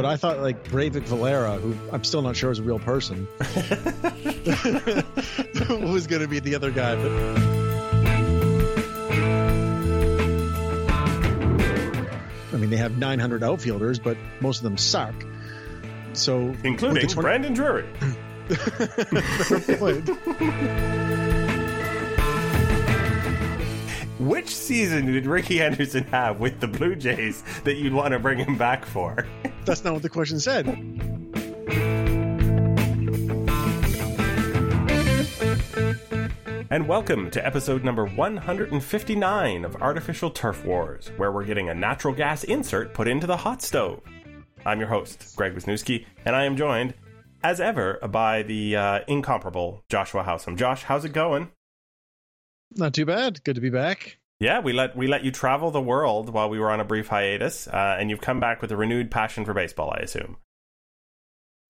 but I thought like Breyvic Valera, who I'm still not sure is a real person, was going to be the other guy. But I mean, they have 900 outfielders, but most of them suck. So, including 20- Brandon Drury. Which season did Rickey Henderson have with the Blue Jays that you'd want to bring him back for? That's not what the question said. And welcome to episode number 159 of Artificial Turf Wars, where we're getting a natural gas insert put into the hot stove. I'm your host, Greg Wisniewski, and I am joined, as ever, by the uh, incomparable Joshua Howsam. Josh, how's it going? Not too bad. Good to be back. Yeah, we let we let you travel the world while we were on a brief hiatus, uh, and you've come back with a renewed passion for baseball. I assume.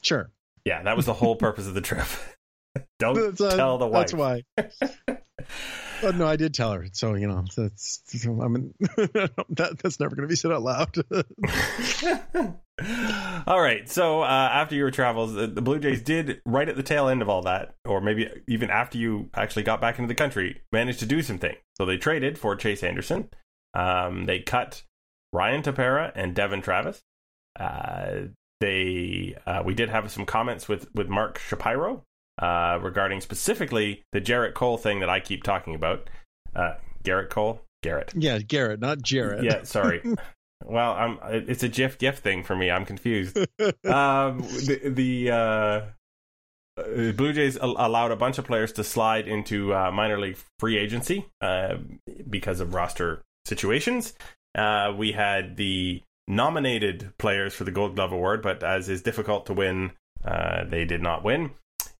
Sure. Yeah, that was the whole purpose of the trip. Don't uh, tell the wife. That's why. oh, no, I did tell her. So you know, that's I mean, that, that's never going to be said out loud. all right. So uh, after your travels, the, the, Blue Jays did right at the tail end of all that, or maybe even after you actually got back into the country, managed to do some things. So they traded for Chase Anderson. Um, they cut Ryan Tepera and Devon Travis. Uh, they uh, we did have some comments with with Mark Shapiro uh, regarding specifically the Jarrett Cole thing that I keep talking about. Uh, Gerrit Cole, Gerrit. Yeah, Gerrit, not Jarrett. Yeah, sorry. well, I'm. It's a GIF GIF thing for me. I'm confused. um, the the uh, uh Blue Jays allowed a bunch of players to slide into uh, minor league free agency uh, because of roster situations. Uh, we had the nominated players for the Gold Glove Award, but as is difficult to win, uh, they did not win.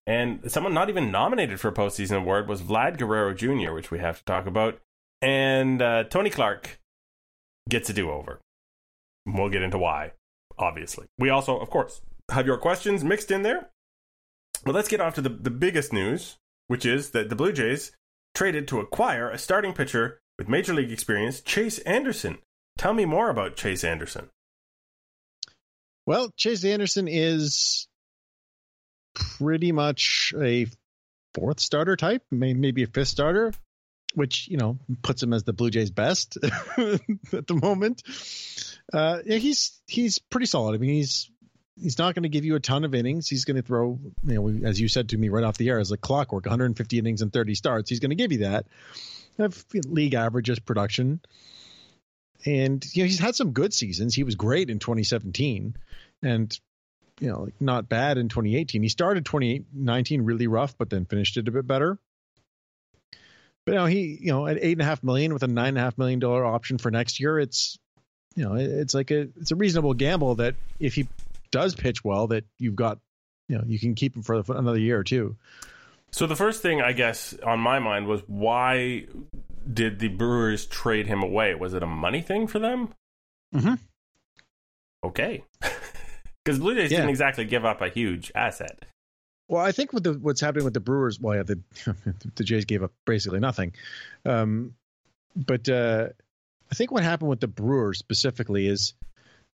And someone not even nominated for a postseason award was Vlad Guerrero Jr., which we have to talk about. And uh, Tony Clark gets a do over. We'll get into why, obviously. We also, of course, have your questions mixed in there. But let's get off to the, the biggest news, which is that the Blue Jays traded to acquire a starting pitcher with major league experience, Chase Anderson. Tell me more about Chase Anderson. Well, Chase Anderson is pretty much a fourth starter type, maybe a fifth starter, which you know puts him as the Blue Jays' best at the moment. Uh, he's he's pretty solid. I mean, he's he's not going to give you a ton of innings. He's going to throw, you know, as you said to me right off the air, as a clockwork, 150 innings and 30 starts. He's going to give you that. Have league averages production, and you know he's had some good seasons. He was great in 2017, and you know, like not bad in 2018. He started 2019 really rough, but then finished it a bit better. But now he, you know, at eight and a half million with a nine and a half million dollar option for next year, it's, you know, it's like a it's a reasonable gamble that if he does pitch well, that you've got, you know, you can keep him for another year or two. So the first thing I guess on my mind was why did the Brewers trade him away? Was it a money thing for them? Mm-hmm. Okay. because Blue Jays yeah. didn't exactly give up a huge asset. Well, I think with the, what's happening with the Brewers, well, yeah, the the Jays gave up basically nothing, um, but uh, I think what happened with the Brewers specifically is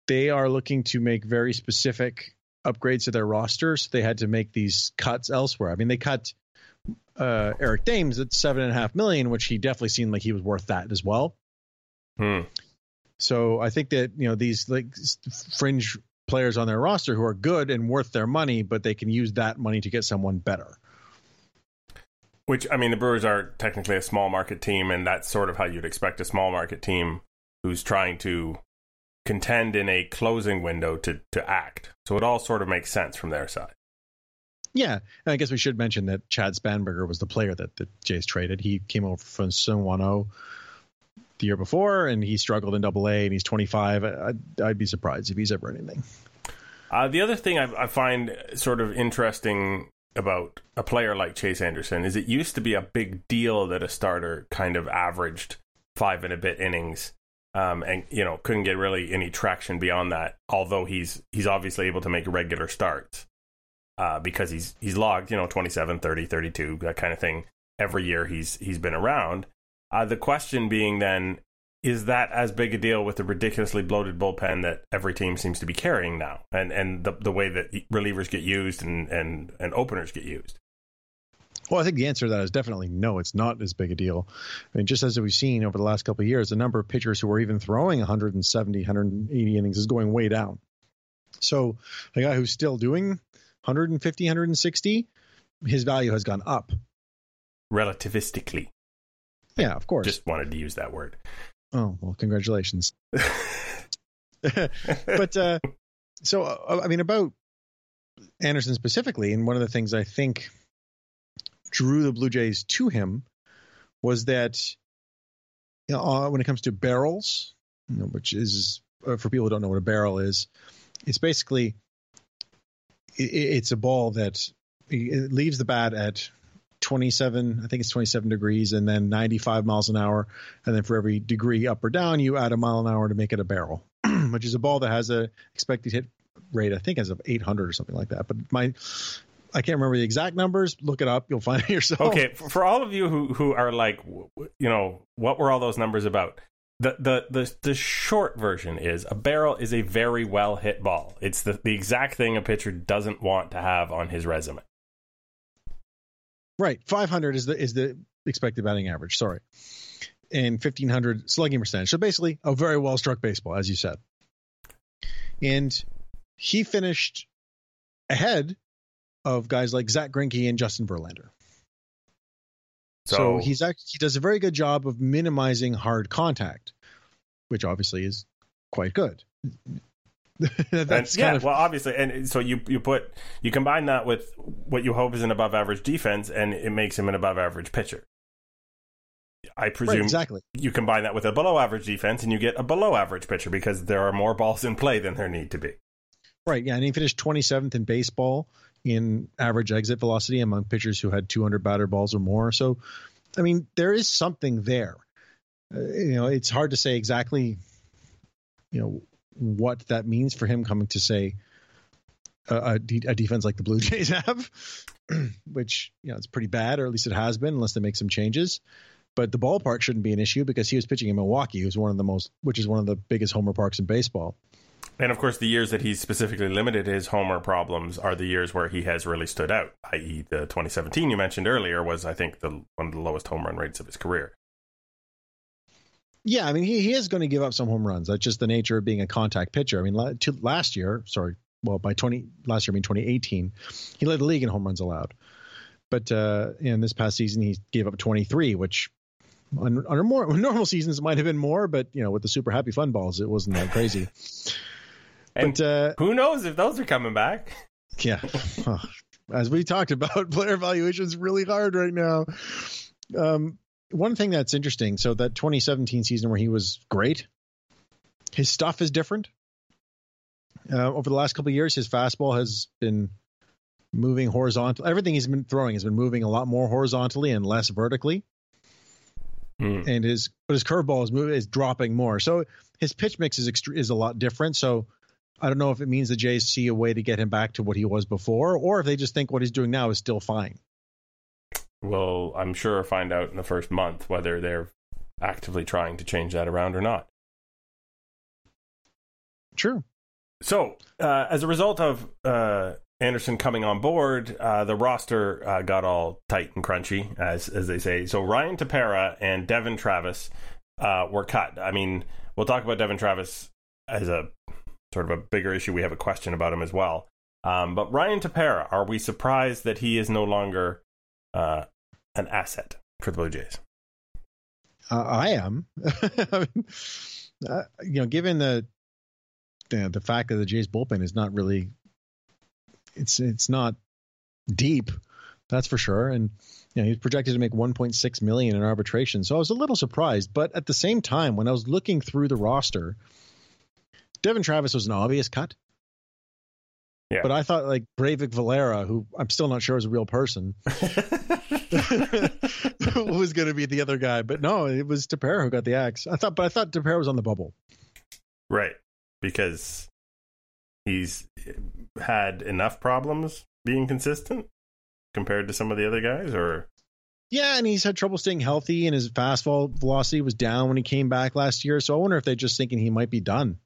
they are looking to make very specific upgrades to their roster, so they had to make these cuts elsewhere. I mean, they cut uh, Eric Thames at seven and a half million, which he definitely seemed like he was worth that as well. Hmm. So I think that you know these like fringe players on their roster who are good and worth their money, but they can use that money to get someone better. Which I mean, the Brewers are technically a small market team, and that's sort of how you'd expect a small market team who's trying to contend in a closing window to to act. So it all sort of makes sense from their side. Yeah, and I guess we should mention that Chad Spanberger was the player that the Jays traded. He came over from Seunghwan the year before, and he struggled in Double A, and he's 25. I'd, I'd, be surprised if he's ever anything. Uh, the other thing I, I, find sort of interesting about a player like Chase Anderson is it used to be a big deal that a starter kind of averaged five and a bit innings. Um, and you know couldn't get really any traction beyond that. Although he's he's obviously able to make regular starts uh, because he's he's logged you know 27, 30, 32 that kind of thing every year he's he's been around. Uh, the question being then, is that as big a deal with the ridiculously bloated bullpen that every team seems to be carrying now, and and the the way that relievers get used and and and openers get used? Well, I think the answer to that is definitely no. It's not as big a deal. I mean, just as we've seen over the last couple of years, the number of pitchers who are even throwing 170, 180 innings is going way down. So a guy who's still doing 150, 160, his value has gone up relativistically. Yeah, of course. Just wanted to use that word. Oh well, congratulations. but uh, so uh, I mean about Anderson specifically, and one of the things I think drew the Blue Jays to him was that you know, uh, when it comes to barrels, you know, which is uh, for people who don't know what a barrel is, it's basically it, it's a ball that it leaves the bat at 27 i think it's 27 degrees and then 95 miles an hour and then for every degree up or down you add a mile an hour to make it a barrel which is a ball that has a expected hit rate i think as of 800 or something like that but my I can't remember the exact numbers. Look it up; you'll find it yourself. Okay, for all of you who who are like, you know, what were all those numbers about? The, the the the short version is a barrel is a very well hit ball. It's the, the exact thing a pitcher doesn't want to have on his resume. Right. 500 is the is the expected batting average. Sorry. And 1500 slugging percentage. So basically, a very well struck baseball, as you said. And he finished ahead of guys like Zack Greinke and Justin Verlander. So, so he's actually, he does a very good job of minimizing hard contact, which obviously is quite good. That's yeah, of... well, obviously, and so you you put you combine that with what you hope is an above average defense, and it makes him an above average pitcher. I presume right, exactly. You combine that with a below average defense, and you get a below average pitcher because there are more balls in play than there need to be. Right. Yeah, and he finished 27th in baseball in average exit velocity among pitchers who had 200 batter balls or more. So, I mean, there is something there. Uh, you know, it's hard to say exactly, you know, what that means for him coming to say a, a, defense like the Blue Jays have, which you know it's pretty bad, or at least it has been, unless they make some changes. But the ballpark shouldn't be an issue because he was pitching in Milwaukee, who's one of the most, which is one of the biggest homer parks in baseball. And of course, the years that he's specifically limited his homer problems are the years where he has really stood out. I.e., the 2017 you mentioned earlier was, I think, the one of the lowest home run rates of his career. Yeah, I mean, he, he is going to give up some home runs. That's just the nature of being a contact pitcher. I mean, to, last year, sorry, well, by 20 last year, I mean 2018, he led the league in home runs allowed. But uh, in this past season, he gave up 23, which under, under more normal seasons might have been more, but you know, with the super happy fun balls, it wasn't that crazy. and but, uh, who knows if those are coming back? Yeah, as we talked about, player evaluation is really hard right now. Um, one thing that's interesting so that 2017 season where he was great his stuff is different. Uh, over the last couple years his fastball has been moving horizontal everything he's been throwing has been moving a lot more horizontally and less vertically. Mm. and his but his curveball is moving is dropping more. So his pitch mix is extre- is a lot different. So I don't know if it means the Jays see a way to get him back to what he was before, or if they just think what he's doing now is still fine we'll, I'm sure, find out in the first month whether they're actively trying to change that around or not. True. So, uh, as a result of uh, Anderson coming on board, uh, the roster uh, got all tight and crunchy, as as they say. So Ryan Tepera and Devon Travis uh, were cut. I mean, we'll talk about Devon Travis as a sort of a bigger issue. We have a question about him as well. Um, but Ryan Tepera, are we surprised that he is no longer uh, an asset for the Blue Jays? Uh, I am. uh, you know, given the, the the fact that the Jays bullpen is not really, it's it's not deep, that's for sure. And you know, he's projected to make 1.6 million in arbitration, so I was a little surprised. But at the same time, when I was looking through the roster, Devon Travis was an obvious cut. Yeah. But I thought like Breyvic Valera, who I'm still not sure is a real person, was going to be the other guy. But no, it was Tepera who got the axe. I thought, but I thought Tepera was on the bubble. Right. Because he's had enough problems being consistent compared to some of the other guys, or Yeah, and he's had trouble staying healthy, and his fastball velocity was down when he came back last year. So I wonder if they're just thinking he might be done.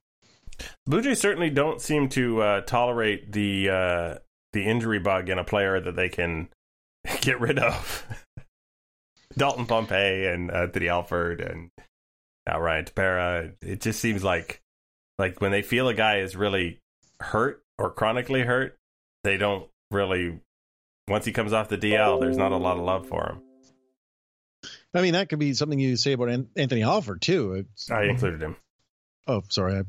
Blue Jays certainly don't seem to uh, tolerate the uh, the injury bug in a player that they can get rid of. Dalton Pompey and Anthony Alford and now Ryan Tepera. It just seems like like when they feel a guy is really hurt or chronically hurt, they don't really. Once he comes off the DL, there's not a lot of love for him. I mean, that could be something you say about Anthony Alford too. It's, I included him. Oh, sorry, I,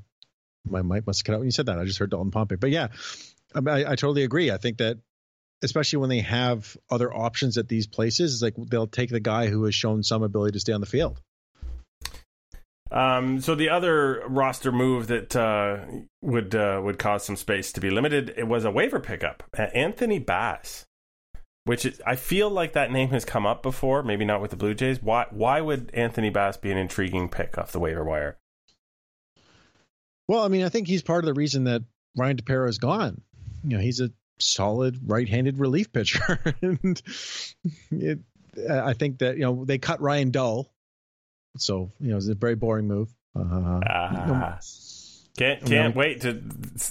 my mic must cut out when you said that. I just heard Dalton Pompey, but yeah, I, I, totally agree. I think that especially when they have other options at these places, it's like they'll take the guy who has shown some ability to stay on the field. Um, so the other roster move that uh, would uh, would cause some space to be limited it was a waiver pickup, Anthony Bass, which is, I feel like that name has come up before, maybe not with the Blue Jays. Why why would Anthony Bass be an intriguing pick off the waiver wire? Well, I mean, I think he's part of the reason that Ryan Tepera is gone. You know, he's a solid right-handed relief pitcher, and it, I think that you know they cut Ryan Dull so you know, it's a very boring move. Uh, uh, can't can't wait to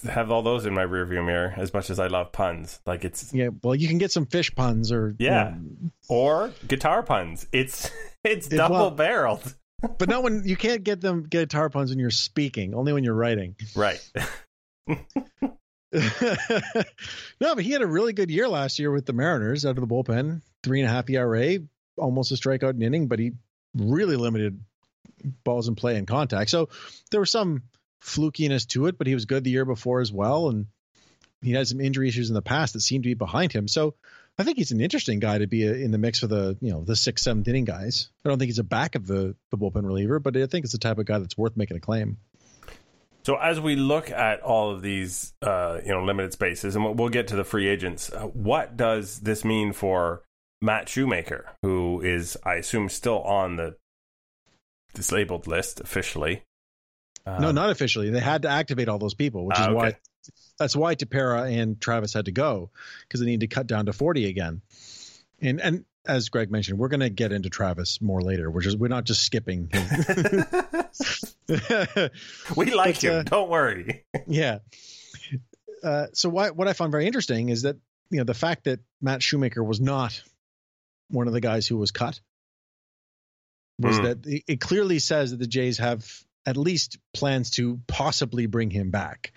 have all those in my rearview mirror. As much as I love puns, like it's yeah. Well, you can get some fish puns or yeah, you know, or guitar puns. It's it's, it's double well, barreled. But not when you can't get them guitar puns when you're speaking. Only when you're writing. Right. no, but he had a really good year last year with the Mariners out of the bullpen. Three and a half ERA, almost a strikeout an inning, but he really limited balls in play and contact. So there was some flukiness to it, but he was good the year before as well. And he had some injury issues in the past that seemed to be behind him. So I think he's an interesting guy to be in the mix for the, you know, the sixth, seventh inning guys. I don't think he's a back of the, the bullpen reliever, but I think it's the type of guy that's worth making a claim. So as we look at all of these, uh, you know, limited spaces, and we'll get to the free agents, uh, what does this mean for Matt Shoemaker, who is, I assume, still on the disabled list officially. Um, no, not officially. They had to activate all those people, which is uh, okay. why that's why Tepera and Travis had to go because they need to cut down to forty again. And and as Greg mentioned, we're going to get into Travis more later. We're just we're not just skipping. we like but, him. Uh, don't worry. yeah. Uh, so what what I found very interesting is that you know the fact that Matt Shoemaker was not one of the guys who was cut was mm. that it clearly says that the Jays have at least plans to possibly bring him back.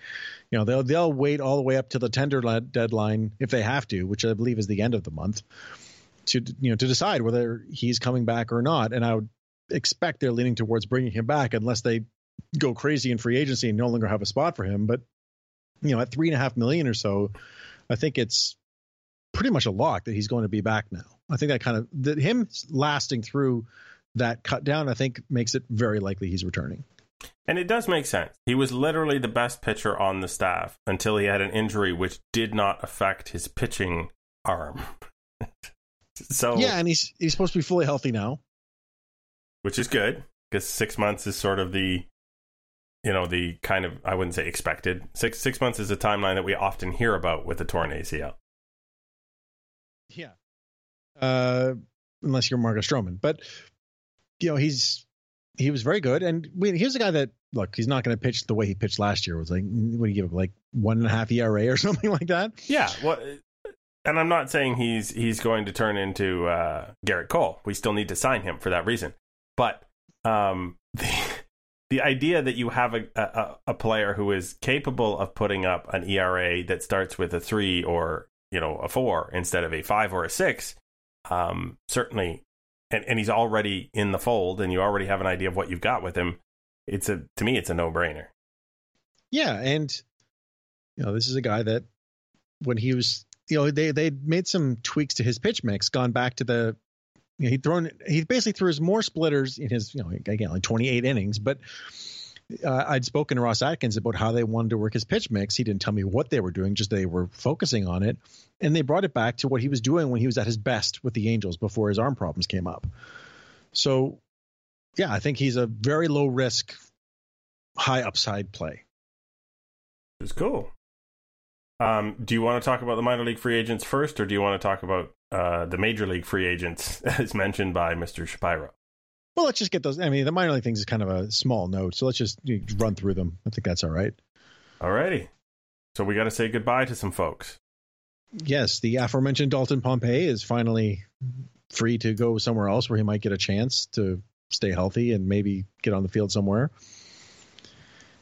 You know, they'll they'll wait all the way up to the tender deadline if they have to, which I believe is the end of the month, to you know to decide whether he's coming back or not. And I would expect they're leaning towards bringing him back unless they go crazy in free agency and no longer have a spot for him. But you know, at three and a half million or so, I think it's pretty much a lock that he's going to be back now. I think that kind of that him lasting through that cut down, I think makes it very likely he's returning. And it does make sense. He was literally the best pitcher on the staff until he had an injury which did not affect his pitching arm. so Yeah, and he's he's supposed to be fully healthy now. Which is good because 6 months is sort of the you know, the kind of I wouldn't say expected. 6 6 months is a timeline that we often hear about with a torn ACL. Yeah. Uh, unless you're Marcus Stroman, but you know he's he was very good, and we, a guy that look he's not going to pitch the way he pitched last year. It was like what do you give up, like one and a half ERA or something like that? Yeah. Well, and I'm not saying he's he's going to turn into uh, Gerrit Cole. We still need to sign him for that reason. But um, the the idea that you have a, a, a player who is capable of putting up an ERA that starts with a three or you know, a four instead of a five or a six, um, certainly, and, and he's already in the fold and you already have an idea of what you've got with him. It's a, to me, it's a no brainer. Yeah. And, you know, this is a guy that when he was, you know, they, they made some tweaks to his pitch mix, gone back to the, you know, he'd thrown, he basically threw his more splitters in his, you know, again, like 28 innings, but uh, I'd spoken to Ross Atkins about how they wanted to work his pitch mix. He didn't tell me what they were doing, just they were focusing on it. And they brought it back to what he was doing when he was at his best with the Angels before his arm problems came up. So, yeah, I think he's a very low risk, high upside play. It's cool. Um, do you want to talk about the minor league free agents first, or do you want to talk about uh, the major league free agents, as mentioned by Mister Shapiro. Well, let's just get those. I mean, the minor league things is kind of a small note, so let's just run through them. I think that's all right. All righty. So we got to say goodbye to some folks. Yes, the aforementioned Dalton Pompey is finally free to go somewhere else where he might get a chance to stay healthy and maybe get on the field somewhere.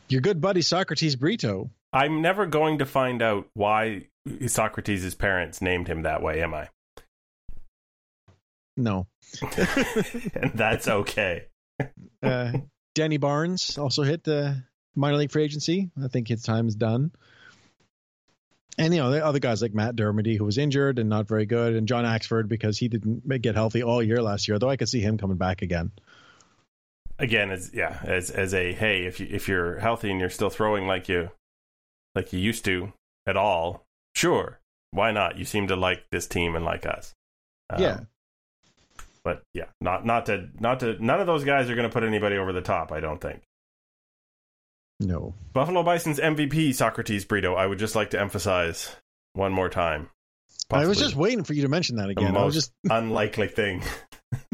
Your good buddy Socrates Brito. I'm never going to find out why Socrates' parents named him that way, am I? No. and that's okay. uh, Danny Barnes also hit the minor league free agency. I think his time is done. And you know, the other guys like Matt Dermody, who was injured and not very good, and John Axford because he didn't get healthy all year last year. Though I could see him coming back again. Again, as yeah, as as a hey, if you if you're healthy and you're still throwing like you like you used to at all, sure, why not? You seem to like this team and like us. Um, yeah. But yeah, not not to not to none of those guys are going to put anybody over the top. I don't think. No. Buffalo Bison's MVP, Socrates Brito, I would just like to emphasize one more time. Possibly I was just waiting for you to mention that again. The most just unlikely thing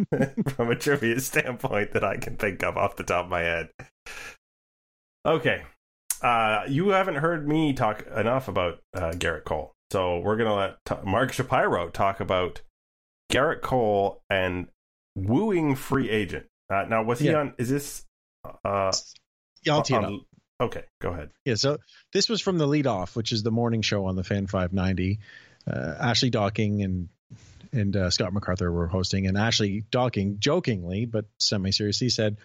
from a trivia standpoint that I can think of off the top of my head. Okay. Uh, you haven't heard me talk enough about uh, Gerrit Cole. So we're going to let t- Mark Shapiro talk about Gerrit Cole and wooing free agent. Uh, now, was he yeah. on? Is this? Uh, yeah, I'll tee it up. Okay, go ahead. Yeah, so this was from the lead off, which is the morning show on the Fan 590. Uh, Ashley Docking and and uh, Scott MacArthur were hosting, and Ashley Docking jokingly but semi seriously said,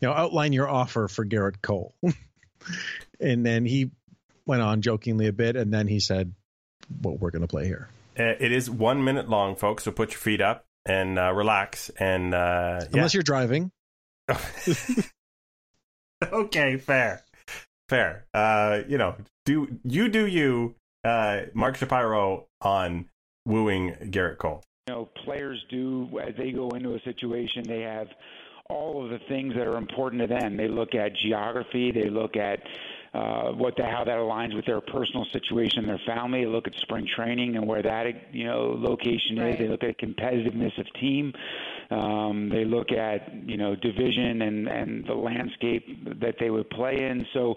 "You know, outline your offer for Gerrit Cole." and then he went on jokingly a bit, and then he said, "What we're going to play here." Uh, it is one minute long, folks. So put your feet up and uh, relax. And uh, unless you're driving. okay, fair fair. Uh, you know, do you do you, uh, Mark Shapiro on wooing Gerrit Cole? You know, players do as they go into a situation, they have all of the things that are important to them. They look at geography, they look at uh, what the, how that aligns with their personal situation, their family. They look at spring training and where that you know location right. is. They look at competitiveness of team. Um, they look at you know division and and the landscape that they would play in. So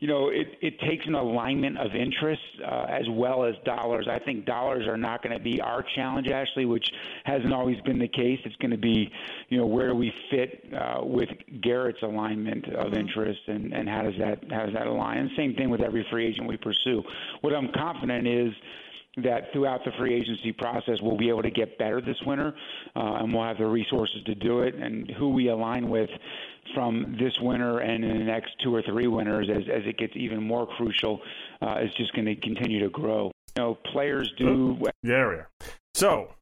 you know, it, it takes an alignment of interests uh, as well as dollars. I think dollars are not going to be our challenge, Ashley, which hasn't always been the case. It's going to be, you know, where do we fit uh, with Gerrit's alignment of mm-hmm. interest, and, and how does that how does that align? And same thing with every free agent we pursue. What I'm confident is that throughout the free agency process we'll be able to get better this winter, uh, and we'll have the resources to do it. And who we align with from this winter and in the next two or three winters, as as it gets even more crucial, uh, is just going to continue to grow. You know, players do. There we are. So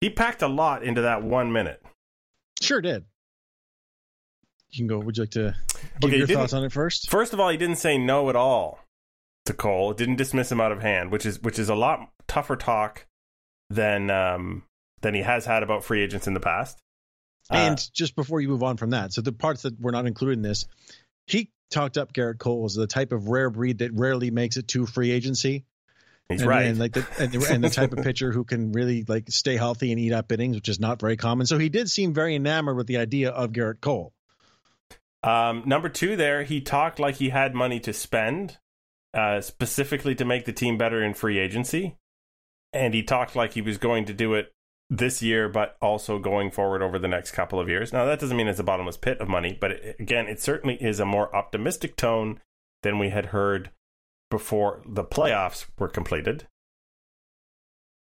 he packed a lot into that one minute. Sure did. You can go. Would you like to give okay, your thoughts on it first? First of all, he didn't say no at all to Cole. Didn't dismiss him out of hand, which is which is a lot tougher talk than um, than he has had about free agents in the past. Uh, and uh, just before you move on from that, so the parts that were not included in this, he talked up Gerrit Cole as the type of rare breed that rarely makes it to free agency. He's and, right, and like the and, and the type of pitcher who can really like stay healthy and eat up innings, which is not very common. So he did seem very enamored with the idea of Gerrit Cole. Um, number two, there he talked like he had money to spend, uh, specifically to make the team better in free agency, and he talked like he was going to do it this year, but also going forward over the next couple of years. Now, that doesn't mean it's a bottomless pit of money, but it, again, it certainly is a more optimistic tone than we had heard before the playoffs were completed.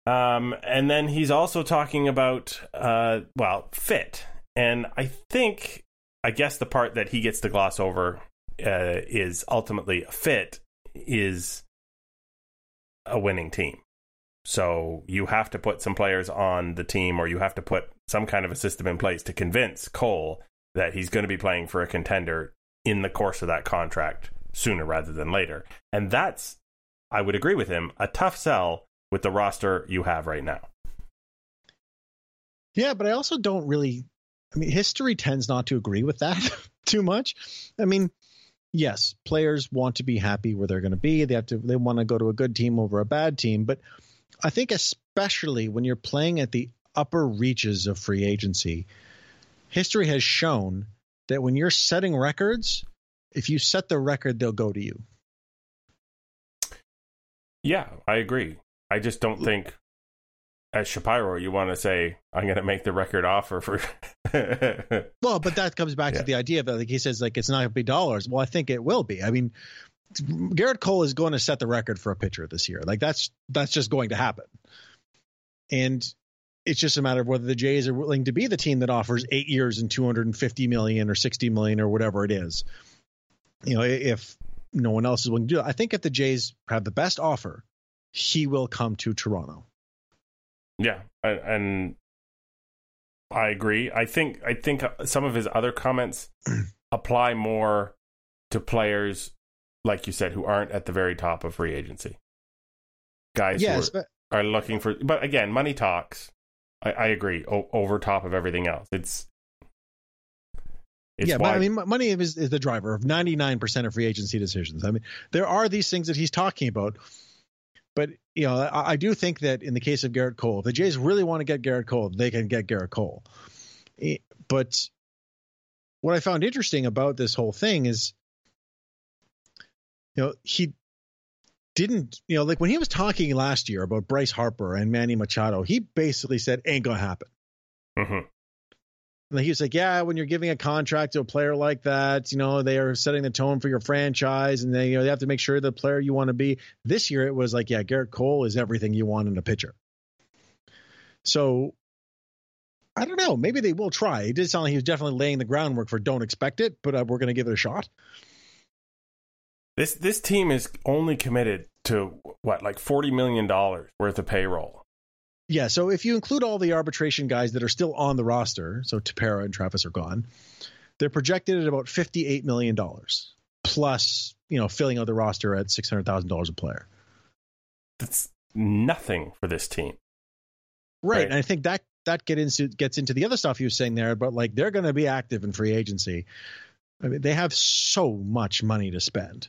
Um, and then he's also talking about, uh, well, fit. And I think, I guess the part that he gets to gloss over uh, is ultimately fit is a winning team. So you have to put some players on the team, or you have to put some kind of a system in place to convince Cole that he's going to be playing for a contender in the course of that contract sooner rather than later. And that's, I would agree with him, a tough sell with the roster you have right now. Yeah, but I also don't really. I mean, history tends not to agree with that too much. I mean, yes, players want to be happy where they're going to be. They have to. They want to go to a good team over a bad team, but I think especially when you're playing at the upper reaches of free agency, history has shown that when you're setting records, if you set the record, they'll go to you. Yeah, I agree. I just don't think as Shapiro you want to say I'm going to make the record offer for. well, but that comes back yeah. to the idea that like he says like it's not going to be dollars. Well, I think it will be. I mean, Gerrit Cole is going to set the record for a pitcher this year. Like that's that's just going to happen. And it's just a matter of whether the Jays are willing to be the team that offers eight years and 250 million or 60 million or whatever it is. You know, if no one else is willing to do it, I think if the Jays have the best offer, he will come to Toronto. Yeah, and I agree. I think I think some of his other comments apply more to players, like you said, who aren't at the very top of free agency. Guys yes, who are, but, are looking for, but again, money talks. I, I agree. O- over top of everything else, it's. it's yeah, why... but I mean, money is, is the driver of ninety nine percent of free agency decisions. I mean, there are these things that he's talking about, but you know, I, I, do think that in the case of Gerrit Cole, if the Jays really want to get Gerrit Cole, they can get Gerrit Cole. But what I found interesting about this whole thing is, you know, he didn't, you know, like when he was talking last year about Bryce Harper and Manny Machado, he basically said, ain't to happen. Mm-hmm. And he was like, yeah, when you're giving a contract to a player like that, you know, they are setting the tone for your franchise and they, you know, they have to make sure the player you want to be. This year it was like, yeah, Gerrit Cole is everything you want in a pitcher. So I don't know. Maybe they will try. It did sound like he was definitely laying the groundwork for don't expect it, but uh, we're going to give it a shot. This this team is only committed to what like forty million dollars worth of payroll. Yeah, so if you include all the arbitration guys that are still on the roster, so Tepera and Travis are gone, they're projected at about fifty-eight million dollars plus, you know, filling out the roster at six hundred thousand dollars a player. That's nothing for this team, right? right? And I think that that get into gets into the other stuff you were saying there, but like they're going to be active in free agency. I mean, they have so much money to spend,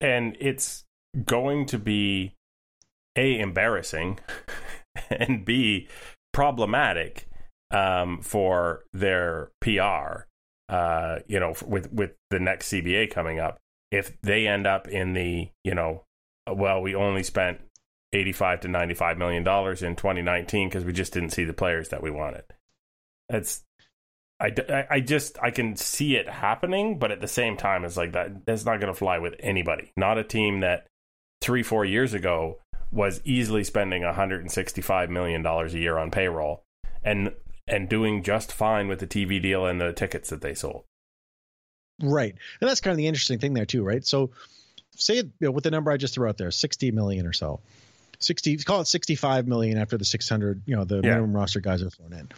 and it's going to be a embarrassing and b problematic um, for their PR. Uh, you know, with with the next CBA coming up, if they end up in the you know, well, we only spent 85 to 95 million dollars in 2019 because we just didn't see the players that we wanted. It's I, I just I can see it happening, but at the same time, it's like that. That's not going to fly with anybody. Not a team that three four years ago was easily spending 165 million dollars a year on payroll, and and doing just fine with the TV deal and the tickets that they sold. Right, and that's kind of the interesting thing there too, right? So, say you know, with the number I just threw out there, 60 million or so 60 call it 65 million after the 600 you know the yeah. minimum roster guys are thrown in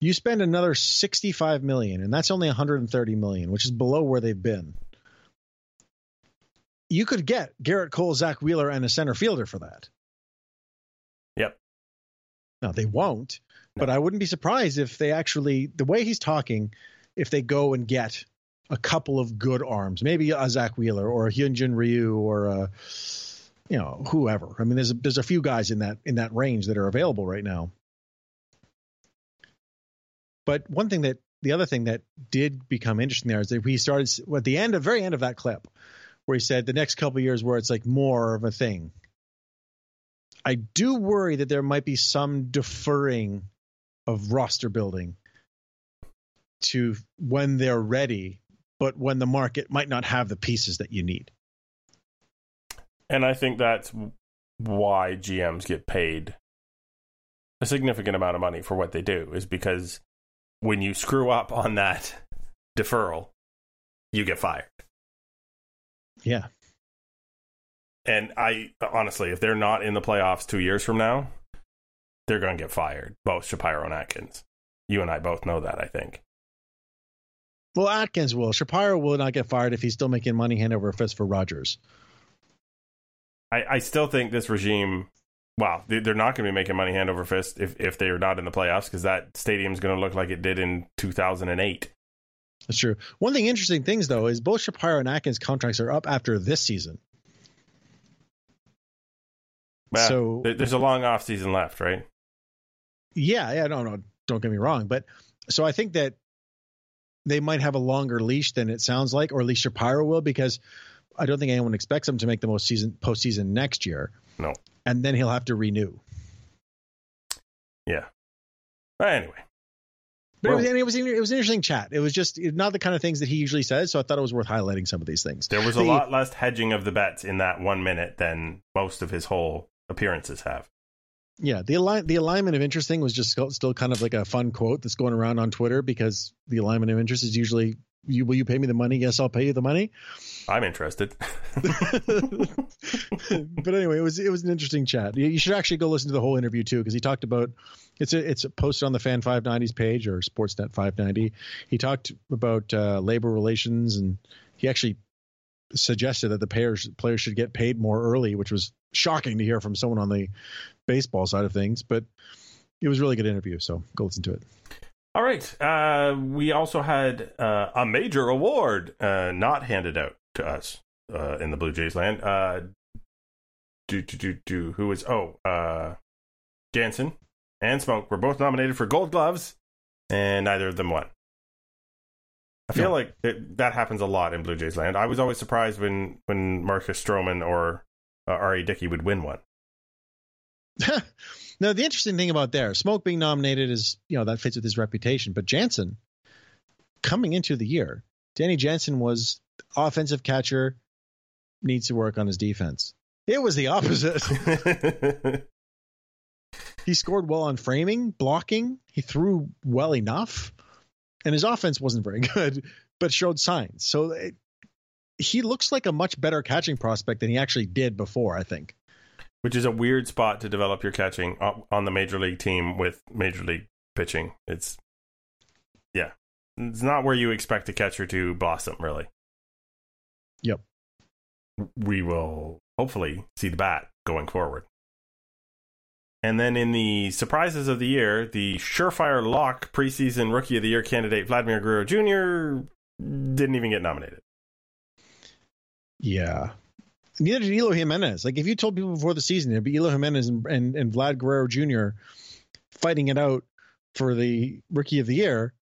you spend another 65 million and that's only 130 million which is below where they've been you could get Gerrit cole Zack wheeler and a center fielder for that yep now they won't no. but i wouldn't be surprised if they actually the way he's talking if they go and get a couple of good arms maybe a Zack wheeler or a hyunjin ryu or a you know whoever. I mean, there's a, there's a few guys in that in that range that are available right now. But one thing that the other thing that did become interesting there is that we started at the end, the very end of that clip, where he said the next couple years where it's like more of a thing. I do worry that there might be some deferring of roster building to when they're ready, but when the market might not have the pieces that you need. And I think that's why GMs get paid a significant amount of money for what they do is because when you screw up on that deferral, you get fired. Yeah. And I honestly, if they're not in the playoffs two years from now, they're going to get fired. Both Shapiro and Atkins. You and I both know that, I think. Well, Atkins will. Shapiro will not get fired if he's still making money hand over fist for Rogers. I, I still think this regime wow, they're not going to be making money hand over fist if, if they're not in the playoffs because that stadium is going to look like it did in 2008. That's true. One thing, interesting things though, is both Shapiro and Atkins contracts are up after this season. Well, so there's a long off season left, right? Yeah, yeah, no, no, don't get me wrong, but so I think that they might have a longer leash than it sounds like, or at least Shapiro will, because I don't think anyone expects him to make the most season postseason next year. No. and then he'll have to renew. Yeah. Anyway, But it, was, and it was it was an interesting chat. It was just not the kind of things that he usually says, so I thought it was worth highlighting some of these things. there was a The- lot less hedging of the bets in that one minute than most of his whole appearances have. Yeah, the align the alignment of interest thing was just still, still kind of like a fun quote that's going around on Twitter because the alignment of interest is usually you will you pay me the money? Yes, I'll pay you the money. I'm interested. but anyway, it was it was an interesting chat. You, you should actually go listen to the whole interview too because he talked about it's a, it's posted on the Fan 590s page or Sportsnet 590. He talked about uh, labor relations and he actually suggested that the players players should get paid more early, which was shocking to hear from someone on the baseball side of things. But it was a really good interview, so go listen to it. All right. Uh, we also had uh, a major award uh, not handed out to us uh, in the Blue Jays land. Uh, do, do, do, do, who was, oh, uh, Jansen and Smoak were both nominated for Gold Gloves, and neither of them won. I feel No. like it, that happens a lot in Blue Jays land. I was always surprised when, when Marcus Stroman or uh, R.A. Dickey would win one. now the interesting thing about there, Smoak being nominated is you know that fits with his reputation, but Jansen coming into the year, Danny Jansen was offensive catcher, needs to work on his defense. It was the opposite. he scored well on framing, blocking. He threw well enough, and his offense wasn't very good, but showed signs. So it, he looks like a much better catching prospect than he actually did before. I think. Which is a weird spot to develop your catching on the major league team with major league pitching. It's yeah, it's not where you expect a catcher to blossom. Really. Yep. We will hopefully see the bat going forward. And then in the surprises of the year, the surefire lock preseason rookie of the year candidate Vladimir Guerrero Jr. didn't even get nominated. Yeah. Neither did Eloy Jimenez. Like if you told people before the season it'd be Eloy Jimenez and, and, and Vlad Guerrero Jr. fighting it out for the rookie of the year,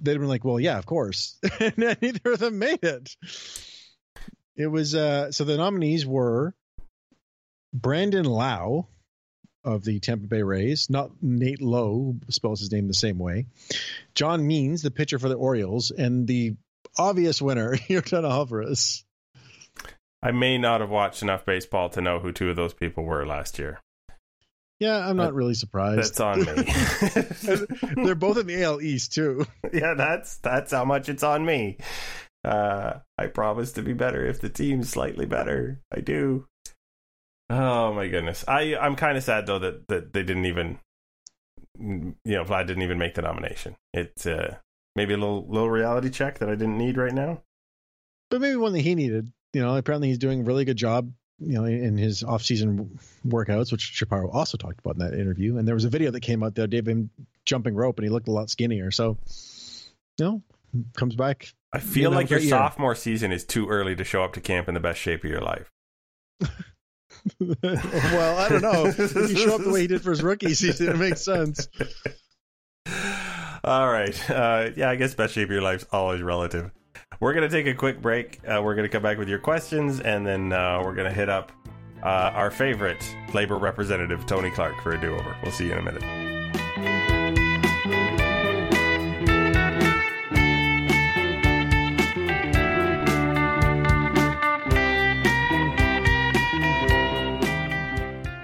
they'd have been like, Well, yeah, of course. and neither of them made it. It was uh so the nominees were Brandon Lowe of the Tampa Bay Rays, not Nate Lowe, spells his name the same way. John Means, the pitcher for the Orioles, and the obvious winner, Yordan Alvarez. I may not have watched enough baseball to know who two of those people were last year. Yeah, I'm not That- really surprised. That's on me. They're both in the AL East too. yeah, that's that's how much it's on me. Uh, I promise to be better if the team's slightly better. I do. Oh my goodness. I I'm kind of sad though that that they didn't even you know, Vlad didn't even make the nomination. It's uh maybe a little little reality check that I didn't need right now. But maybe one that he needed. You know, apparently he's doing a really good job. You know, in his off-season workouts, which Shapiro also talked about in that interview. And there was a video that came out the other day of him jumping rope, and he looked a lot skinnier. So, you know, comes back. I feel know, like your year. sophomore season is too early to show up to camp in the best shape of your life. well, I don't know. if you show up the way he did for his rookie season, it makes sense. All right. Uh, yeah, I guess best shape of your life's always relative. We're going to take a quick break. Uh, we're going to come back with your questions, and then uh, we're going to hit up uh, our favorite labor representative, Tony Clark, for a do over. We'll see you in a minute.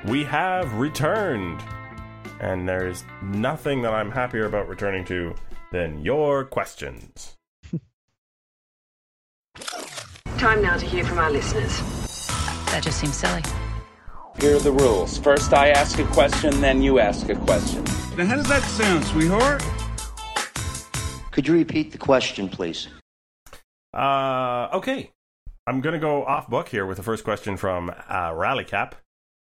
We have returned, and there's nothing that I'm happier about returning to than your questions. Time now to hear from our listeners. That just seems silly. Here are the rules. First, I ask a question, then you ask a question. Now, how does that sound, sweetheart? Could you repeat the question, please? Uh, okay. I'm going to go off book here with the first question from uh, Rallycap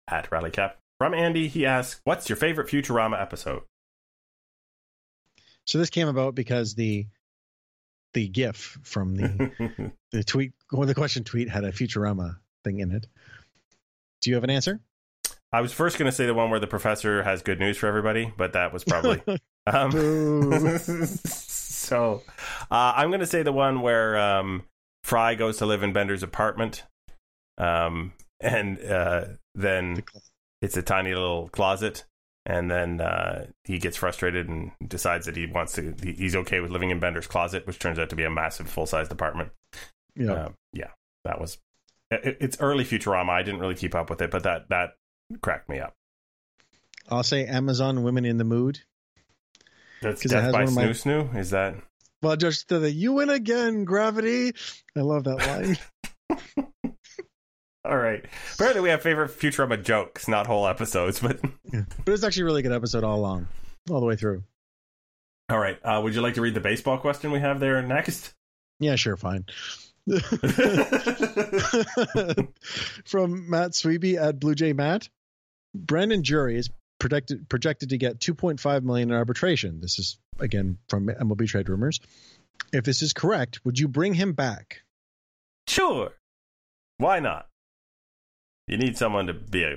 at Rallycap. From Andy, he asks, What's your favorite Futurama episode? So this came about because the the GIF from the the tweet, or the question tweet had a Futurama thing in it. Do you have an answer? I was first going to say the one where the professor has good news for everybody, but that was probably. um, so uh, I'm going to say the one where um, Fry goes to live in Bender's apartment, um, and uh, then it's a tiny little closet, and then uh, he gets frustrated and decides that he wants to. He's okay with living in Bender's closet, which turns out to be a massive full sized apartment. Yeah. Uh, yeah, that was. It, it's early Futurama. I didn't really keep up with it, but that that cracked me up. I'll say Amazon Women in the Mood. That's Death by one of my- Snu Snu. Is that? Well, just the you win again, gravity. I love that line. All right. Apparently, we have favorite Futurama jokes, not whole episodes. But but it's actually a really good episode all along, all the way through. all right. Uh, would you like to read the baseball question we have there next? Yeah, sure, fine. From Matt Sweeby at Blue Jay Matt, Brandon Drury is projected projected to get 2.5 million in arbitration. This is again from MLB Trade Rumors. If this is correct, would you bring him back? Sure. Why not? You need someone to be a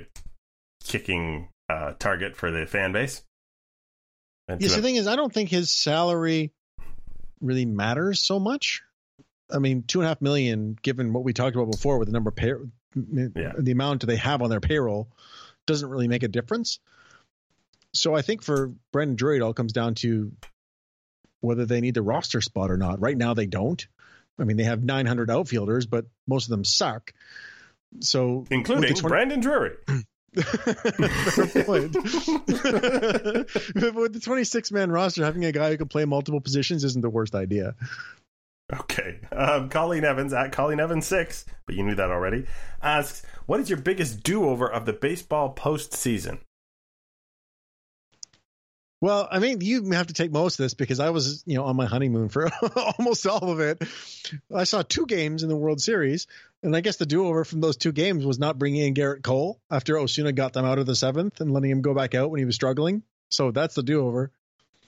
kicking uh, target for the fan base. And Yes, the thing is, I don't think his salary really matters so much. I mean, two and a half million, given what we talked about before with the number of pay, Yeah. the amount they have on their payroll, doesn't really make a difference. So I think for Brandon Drury, it all comes down to whether they need the roster spot or not. Right now, they don't. I mean, they have 900 outfielders, but most of them suck. So, including with 20 Brandon Drury. Fair point. With the 26 man roster, having a guy who can play multiple positions isn't the worst idea. Okay. Um, Colleen Evans at Colleen Evans six, but you knew that already. Asks, "What is your biggest do over of the baseball postseason?" Well, I mean, you have to take most of this because I was, you know, on my honeymoon for almost all of it. I saw two games in the World Series, and I guess the do-over from those two games was not bringing in Gerrit Cole after Osuna got them out of the seventh and letting him go back out when he was struggling. So that's the do-over.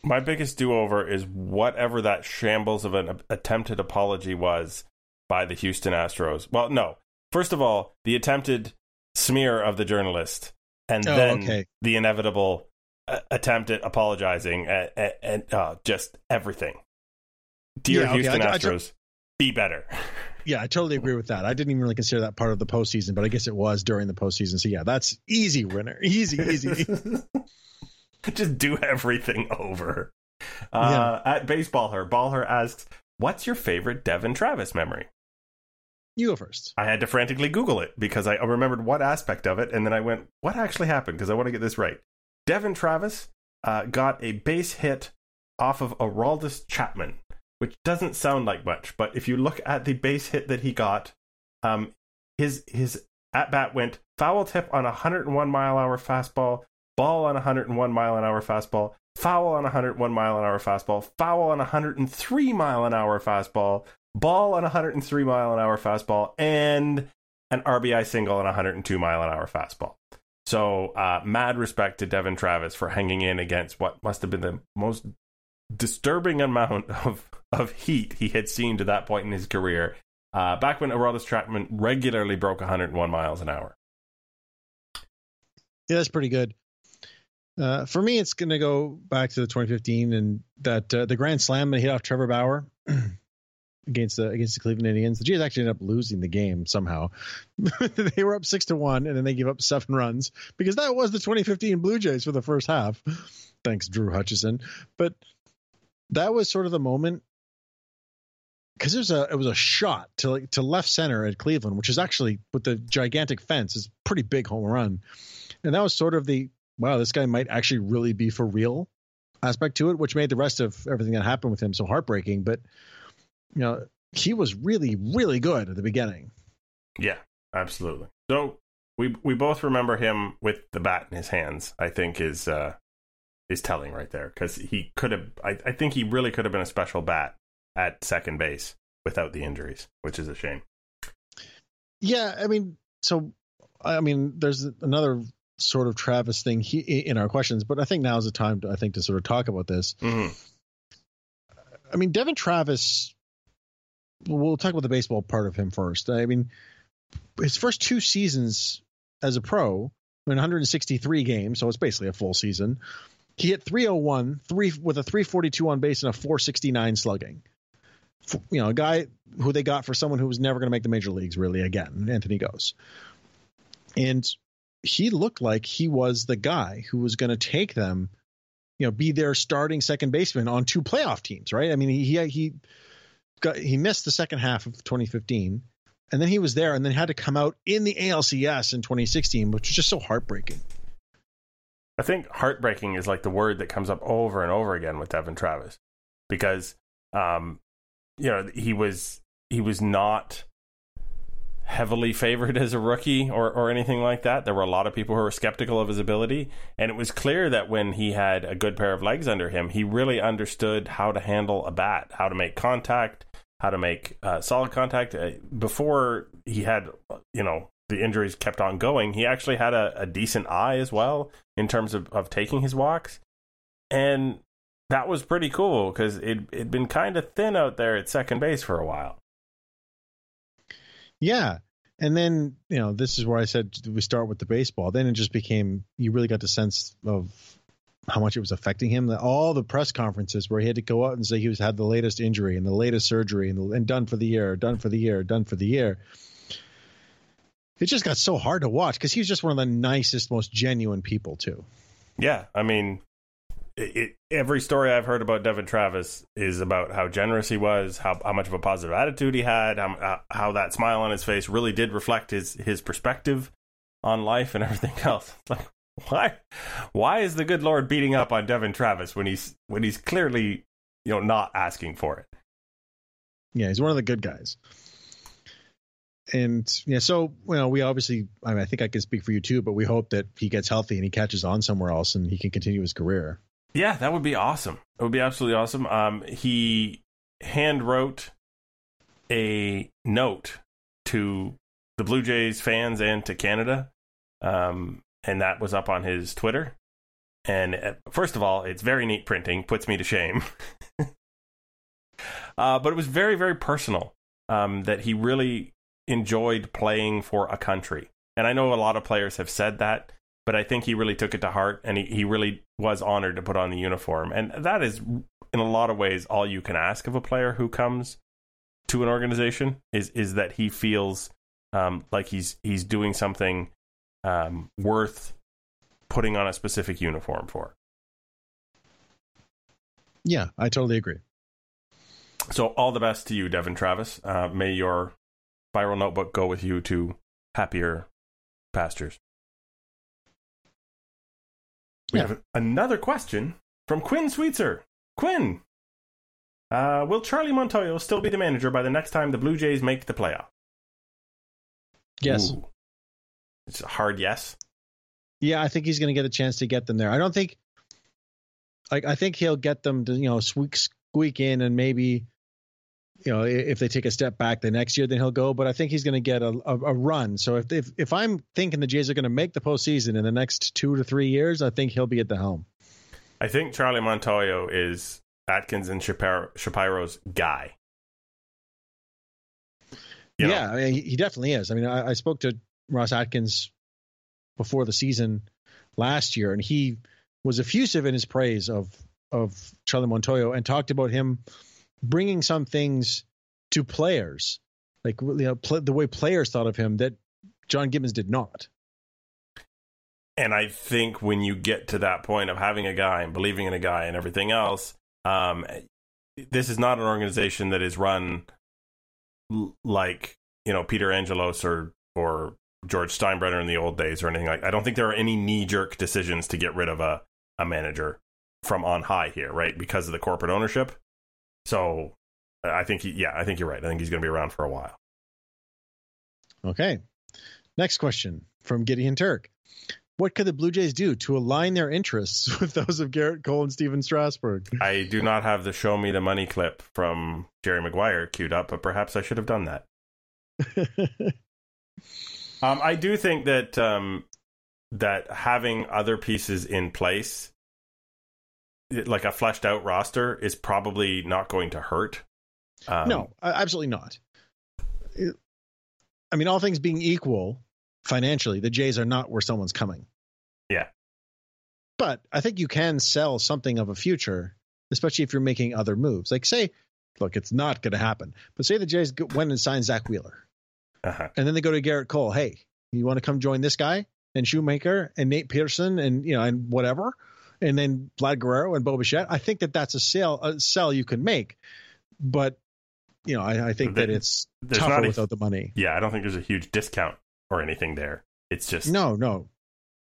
My biggest do over is whatever that shambles of an attempted apology was by the Houston Astros. Well, no. First of all, the attempted smear of the journalist, and Oh, then okay. the inevitable uh, attempt at apologizing and, and uh, just everything. Dear Yeah, okay, Houston I- I- Astros, be better. Yeah, I totally agree with that. I didn't even really consider that part of the postseason, but I guess it was during the postseason. So yeah, that's easy winner. Easy, easy. just do everything over. Uh, At Baseball Her, Ballher asks, What's your favorite Devon Travis memory? you go first. I had to frantically Google it because I remembered what aspect of it, and then I went, "What actually happened?" Because I want to get this right. Devon Travis uh, got a base hit off of Aroldis Chapman, which doesn't sound like much, but if you look at the base hit that he got, um, his his at bat went foul tip on a 101 mile hour fastball, ball on a 101 mile an hour fastball, foul on a 101 mile an hour fastball, foul on a 103 mile an hour fastball, ball on a 103 mile an hour fastball, and an RBI single on a 102 mile an hour fastball. So, uh, mad respect to Devon Travis for hanging in against what must have been the most disturbing amount of, of heat he had seen to that point in his career. Uh, back when Aroldis Chapman regularly broke 101 miles an hour. Yeah, that's pretty good. Uh, for me, it's going to go back to the 2015 and that uh, the grand slam that hit off Trevor Bauer against the against the Cleveland Indians. The Jays actually ended up losing the game somehow. they were up six to one, and then they gave up seven runs because that was the 2015 Blue Jays for the first half. Thanks, Drew Hutchison. But that was sort of the moment because was a it was a shot to like to left center at Cleveland, which is actually with the gigantic fence is pretty big home run, and that was sort of the wow this guy might actually really be for real aspect to it, which made the rest of everything that happened with him so heartbreaking. But you know he was really really good at the beginning. Yeah, absolutely. So we we both remember him with the bat in his hands. I think is uh, is telling right there because he could have. I, I think he really could have been a special bat at second base without the injuries, which is a shame. Yeah, I mean, so I mean, there's another sort of Travis thing he, in our questions, but I think now is the time to, I think to sort of talk about this. hmm I mean, Devon Travis. We'll talk about the baseball part of him first. I mean, his first two seasons as a pro, in 163 games, so it's basically a full season. He hit 301, three with a 342 on base and a 469 slugging. You know, a guy who they got for someone who was never going to make the major leagues really again, Anthony Gose. And he looked like he was the guy who was going to take them, you know, be their starting second baseman on two playoff teams, right? I mean, he he he got he missed the second half of 2015 and then he was there and then had to come out in the ALCS in 2016, which was just so heartbreaking. I think heartbreaking is like the word that comes up over and over again with Devon Travis because um you know he was he was not heavily favored as a rookie or or anything like that. There were a lot of people who were skeptical of his ability and it was clear that when he had a good pair of legs under him, he really understood how to handle a bat, how to make contact, how to make uh, solid contact. Uh, before he had you know the injuries kept on going, he actually had a, a decent eye as well in terms of, of taking his walks. And that was pretty cool because it it'd been kind of thin out there at second base for a while. Yeah. And then, you know, this is where I said we start with the baseball. Then it just became, you really got the sense of how much it was affecting him. All the press conferences where he had to go out and say he was had the latest injury and the latest surgery and, the, and done for the year, done for the year, done for the year. It just got so hard to watch because he was just one of the nicest, most genuine people, too. Yeah, I mean, it, every story I've heard about Devon Travis is about how generous he was, how how much of a positive attitude he had, how uh, how that smile on his face really did reflect his his perspective on life and everything else. Like, why why is the good Lord beating up on Devon Travis when he's when he's clearly you know not asking for it? Yeah, he's one of the good guys. And yeah, so you know, we obviously, I, mean, I think I can speak for you too, but we hope that he gets healthy and he catches on somewhere else and he can continue his career. Yeah, that would be awesome. It would be absolutely awesome. Um, he hand wrote a note to the Blue Jays fans and to Canada, um, and that was up on his Twitter. And uh, first of all, it's very neat printing, puts me to shame. uh, but it was very, very personal. Um, that he really enjoyed playing for a country, and I know a lot of players have said that but I think he really took it to heart and he, he really was honored to put on the uniform. And that is, in a lot of ways, all you can ask of a player who comes to an organization is is that he feels um, like he's he's doing something um, worth putting on a specific uniform for. Yeah, I totally agree. So all the best to you, Devon Travis. Uh, may your viral notebook go with you to happier pastures. We Yeah. have another question from Quinn Sweetser. Quinn, uh, will Charlie Montoyo still be the manager by the next time the Blue Jays make the playoff? Yes. Ooh. It's a hard yes. Yeah, I think he's going to get a chance to get them there. I don't think, like, I think he'll get them to, you know, squeak, squeak in and maybe, you know, if they take a step back the next year, then he'll go. But I think he's going to get a, a, a run. So if, if if I'm thinking the Jays are going to make the postseason in the next two to three years, I think he'll be at the helm. I think Charlie Montoyo is Atkins and Shapiro, Shapiro's guy. You yeah, I mean, he- he definitely is. I mean, I, I spoke to Ross Atkins before the season last year, and he was effusive in his praise of of Charlie Montoyo and talked about him bringing some things to players, like you know, pl- the way players thought of him that John Gibbons did not. And I think when you get to that point of having a guy and believing in a guy and everything else, um, this is not an organization that is run l- like you know Peter Angelos or or George Steinbrenner in the old days or anything like. I don't think there are any knee jerk decisions to get rid of a a manager from on high here, right? Because of the corporate ownership. So I think he, yeah, I think you're right. I think he's going to be around for a while. Okay. Next question from Gideon Turk. What could the Blue Jays do to align their interests with those of Gerrit Cole and Stephen Strasburg? I do not have the show me the money clip from Jerry Maguire queued up, but perhaps I should have done that. Um, I do think that um, that having other pieces in place, like a fleshed out roster, is probably not going to hurt. Um, no, absolutely not. I mean, all things being equal, financially, the Jays are not where someone's coming. Yeah. But I think you can sell something of a future, especially if you're making other moves. Like, say, look, it's not going to happen, but say the Jays went and signed Zack Wheeler, Uh-huh. and then they go to Gerrit Cole. Hey, you want to come join this guy and Shoemaker and Nate Pearson and you know and whatever, and then Vlad Guerrero and Bo Bichette. I think that that's a sale a sell you can make, but you know I, I think There- that it's tougher not a- without the money. Yeah, I don't think there's a huge discount or anything there. It's just No, no,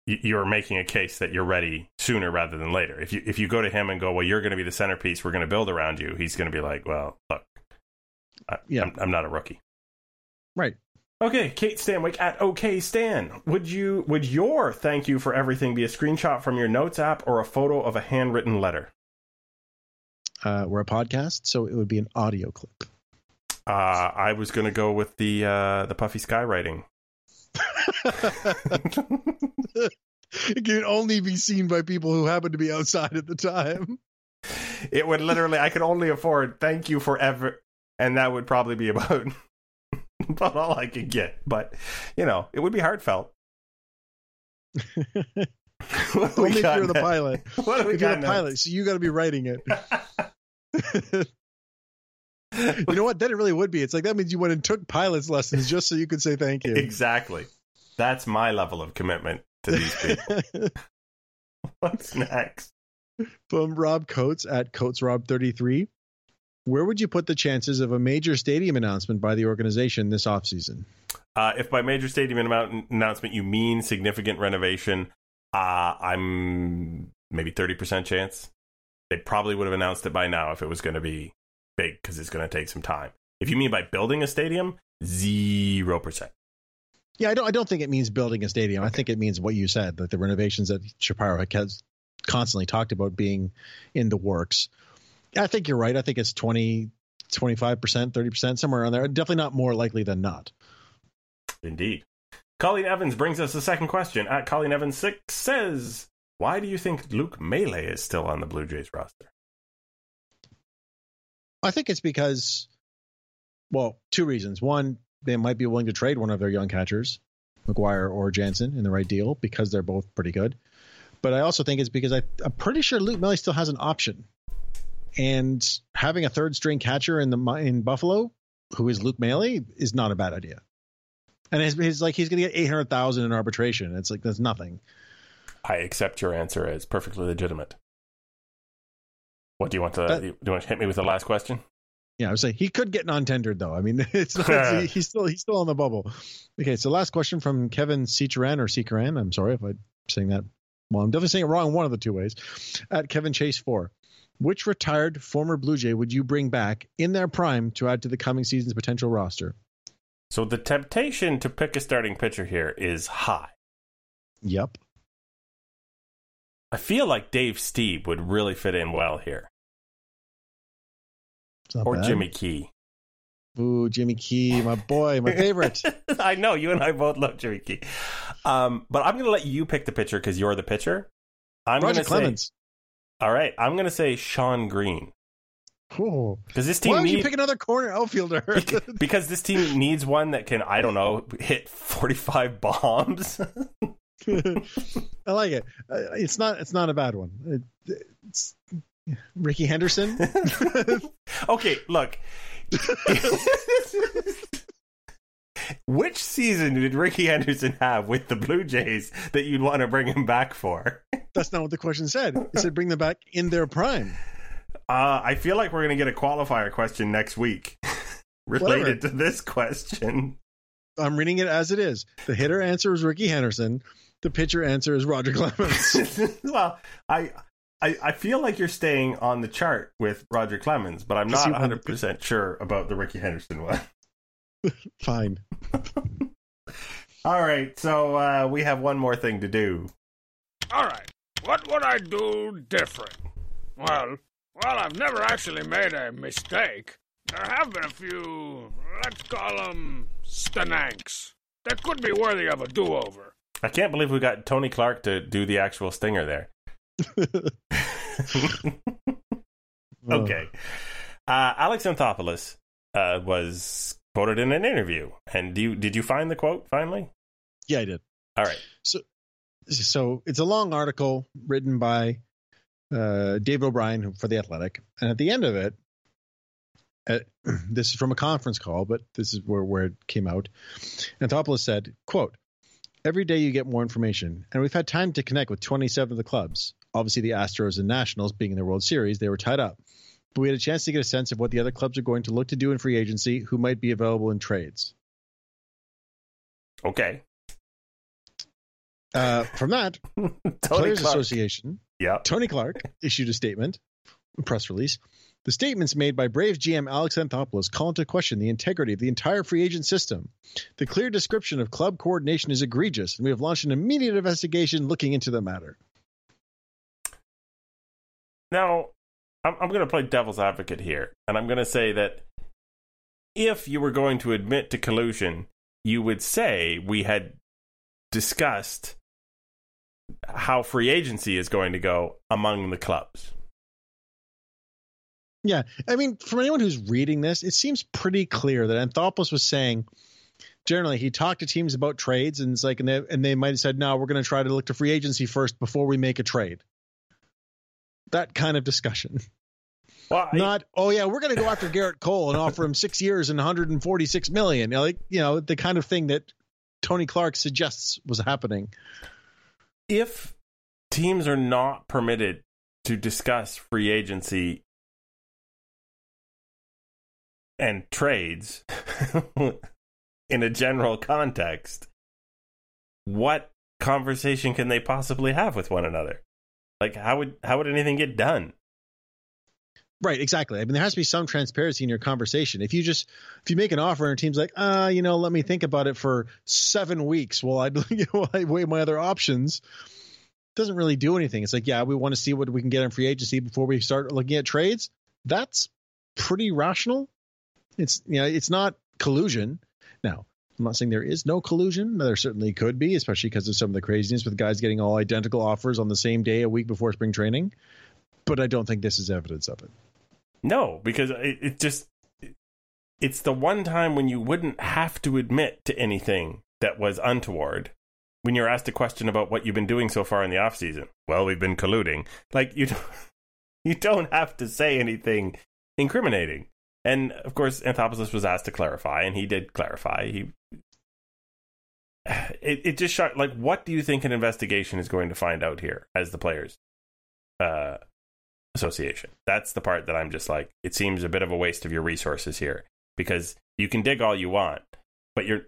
you're making a case that you're ready sooner rather than later. If you if you go to him and go, well, you're going to be the centerpiece. We're going to build around you. He's going to be like, well, look, I, Yeah. I'm, I'm not a rookie. right. Okay, Kate Stanwick at OK Stan. Would you would your thank you for everything be a screenshot from your notes app or a photo of a handwritten letter? Uh, we're a podcast, so it would be an audio clip. Uh, I was going to go with the uh, the puffy skywriting. it can only be seen by people who happen to be outside at the time. It would literally, I could only afford thank you forever, and that would probably be about about all I could get. But you know, it would be heartfelt. What only if you're the pilot. What do we If you're got the pilot, so you got to be writing it. you know what? Then it really would be. It's like that means you went and took pilot's lessons just so you could say thank you. exactly. That's my level of commitment to these people. What's next? From Rob Coates at Coates Rob 33. Where would you put the chances of a major stadium announcement by the organization this offseason? Uh, if by major stadium annou- announcement you mean significant renovation, uh, I'm maybe 30% chance. They probably would have announced it by now if it was going to be big because it's going to take some time. If you mean by building a stadium, 0%. Yeah, I don't. I don't think it means building a stadium. I think it means what you said, that the renovations that Shapiro has constantly talked about being in the works. I think you're right. I think it's 20, 25 percent, thirty percent, somewhere around there. Definitely not more likely than not. Indeed. Colleen Evans brings us the second question. At Colleen Evans 6 says, Why do you think Luke Maile is still on the Blue Jays roster? I think it's because, well, two reasons. One, they might be willing to trade one of their young catchers, McGuire or Jansen, in the right deal because they're both pretty good. But I also think it's because I, I'm pretty sure Luke Maile still has an option, and having a third string catcher in the in Buffalo, who is Luke Maile, is not a bad idea. And it's, it's like he's going to get eight hundred thousand in arbitration. It's like that's nothing. I accept your answer as perfectly legitimate. What do you want to That- do? You want to hit me with the last question? Yeah, I would say he could get non-tendered though. I mean, it's not, it's- he's still he's still on the bubble. Okay, so last question from Kevin Cicheran or Cicheran. I'm sorry if I'm saying that. Well, I'm definitely saying it wrong one of the two ways. At Kevin Chase four, which retired former Blue Jay would you bring back in their prime to add to the coming season's potential roster? So the temptation to pick a starting pitcher here is high. Yep. I feel like Dave Stieb would really fit in well here, or bad. Jimmy Key. Ooh, Jimmy Key, my boy, my favorite. I know you and I both love Jimmy Key, um, but I'm going to let you pick the pitcher because you're the pitcher. I'm going to Clemens. All right. I'm going to say Shawn Green Ooh. because this team Why would you pick another corner outfielder? because this team needs one that can I don't know hit 45 bombs. I like it. Uh, it's not. It's not a bad one. It, it's Rickey Henderson. okay, look. Which season did Rickey Henderson have with the Blue Jays that you'd want to bring him back for? That's not what the question said. It said bring them back in their prime. Uh, I feel like we're going to get a qualifier question next week related to this question. I'm reading it as it is. The hitter answer is Rickey Henderson. The pitcher answer is Roger Clemens. well, I, I I feel like you're staying on the chart with Roger Clemens, but I'm not 100 percent sure about the Rickey Henderson one. Fine. All right, so uh, we have one more thing to do. All right, what would I do different? Well, well, I've never actually made a mistake. There have been a few, let's call them stananks, that could be worthy of a do-over. I can't believe we got Tony Clark to do the actual stinger there. okay. Uh, Alex Anthopoulos uh, was quoted in an interview. And do you, did you find the quote finally? Yeah, I did. All right. so it's a long article written by uh, David O'Brien for the Athletic, and at the end of it, uh, this is from a conference call, but this is where where it came out. Anthopoulos said, "quote Every day you get more information, and we've had time to connect with 27 of the clubs. Obviously, the Astros and Nationals being in the World Series, they were tied up." But we had a chance to get a sense of what the other clubs are going to look to do in free agency, who might be available in trades. Okay. Uh, from that, Tony Players Clark. Association Yeah. Tony Clark issued a statement, a press release. The statements made by Braves GM Alex Anthopoulos call into question the integrity of the entire free agent system. The clear description of club coordination is egregious, and we have launched an immediate investigation looking into the matter. Now, I'm, I'm going to play devil's advocate here, and I'm going to say that if you were going to admit to collusion, you would say we had discussed how free agency is going to go among the clubs. Yeah, I mean, from anyone who's reading this, it seems pretty clear that Anthopoulos was saying. Generally, he talked to teams about trades, and it's like, and they, and they might have said, "No, we're going to try to look to free agency first before we make a trade." That kind of discussion. Well, I- not oh yeah we're going to go after gerrit cole and offer him six years and 146 million like you know the kind of thing that tony clark suggests was happening if teams are not permitted to discuss free agency and trades in a general context, what conversation can they possibly have with one another? Like how would how would anything get done? Right exactly. I mean there has to be some transparency in your conversation. If you just if you make an offer and team's like ah you know let me think about it for seven weeks while i you know i weigh my other options doesn't really do anything. It's like yeah we want to see what we can get in free agency before we start looking at trades. That's pretty rational. It's you know it's not collusion. Now i'm not saying there is no collusion. There certainly could be especially because of some of the craziness with guys getting all identical offers on the same day a week before spring training but i don't think this is evidence of it No, because it, it just it's the one time when you wouldn't have to admit to anything that was untoward when you're asked a question about what you've been doing so far in the off season. Well, we've been colluding. Like you don't, you don't have to say anything incriminating. And of course, Anthopoulos was asked to clarify, and he did clarify. He it, it just shot like what do you think an investigation is going to find out here as the players uh association that's the part that i'm just like it seems a bit of a waste of your resources here because you can dig all you want but you're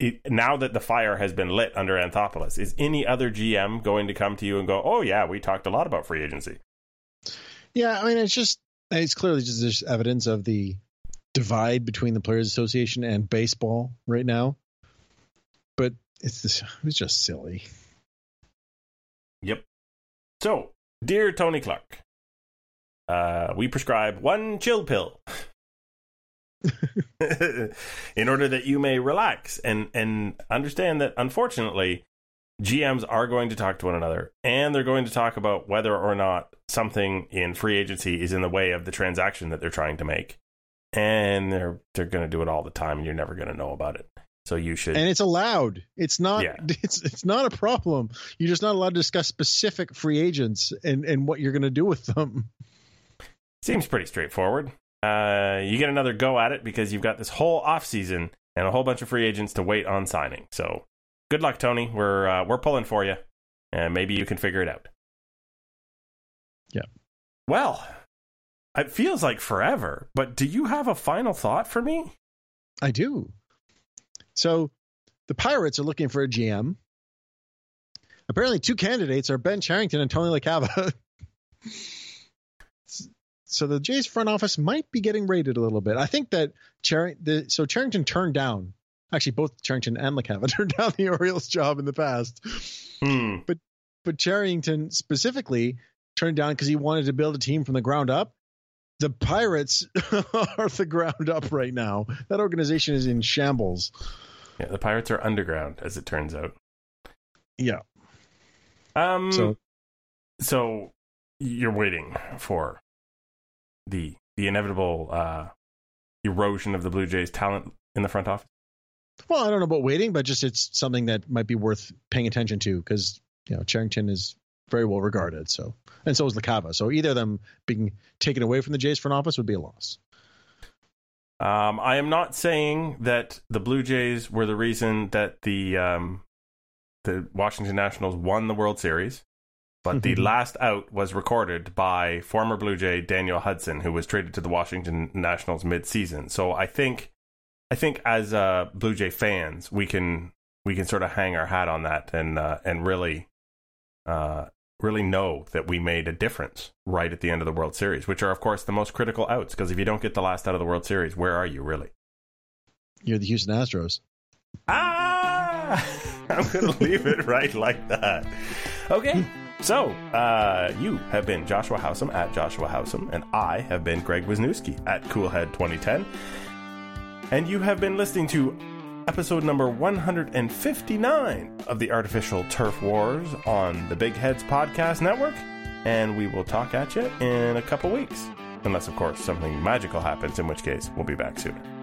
it, now that the fire has been lit under anthopoulos is any other gm going to come to you and go oh yeah we talked a lot about free agency Yeah, I mean, it's just it's clearly just this evidence of the divide between the Players Association and baseball right now. But it's this, it's just silly. Yep. So, dear Tony Clark, uh, we prescribe one chill pill in order that you may relax and and understand that unfortunately GMs are going to talk to one another and they're going to talk about whether or not something in free agency is in the way of the transaction that they're trying to make. And they're they're going to do it all the time and you're never going to know about it. So you should And it's allowed. It's not Yeah. it's it's not a problem. You're just not allowed to discuss specific free agents and and what you're going to do with them. Seems pretty straightforward. Uh, you get another go at it because you've got this whole off season and a whole bunch of free agents to wait on signing. So, good luck, Tony. We're uh, we're pulling for you, and maybe you can figure it out. Yeah. Well, it feels like forever, but do you have a final thought for me? I do. So the Pirates are looking for a GM. Apparently, two candidates are Ben Cherington and Tony LaCava. so the Jays front office might be getting raided a little bit. I think that Char- the so Cherington turned down. Actually, both Cherington and LaCava turned down the Orioles job in the past. Hmm. But Cherington specifically turned down because he wanted to build a team from the ground up. The Pirates are the ground up right now. That organization is in shambles. Yeah, the Pirates are underground, as it turns out. Yeah. Um. So so you're waiting for the the inevitable uh, erosion of the Blue Jays' talent in the front office. Well, I don't know about waiting, but just it's something that might be worth paying attention to because you know, Cherington is very well regarded. So, and so is LaCava. So either of them being taken away from the Jays front office would be a loss. Um, I am not saying that the Blue Jays were the reason that the um, the Washington Nationals won the World Series, but the last out was recorded by former Blue Jay Daniel Hudson, who was traded to the Washington Nationals mid-season. So I think, I think as uh, Blue Jay fans, we can we can sort of hang our hat on that and uh, and really uh, really know that we made a difference right at the end of the World Series, which are of course the most critical outs. Because if you don't get the last out of the World Series, where are you really? You're the Houston Astros. Ah! I'm going to leave it right like that. Okay. So, uh, you have been Joshua Howsam at Joshua Howsam, and I have been Greg Wisniewski at Coolhead2010. And you have been listening to episode number 159 of the Artificial Turf Wars on the Big Heads Podcast Network. And we will talk at you in a couple weeks. Unless, of course, something magical happens, in which case we'll be back soon.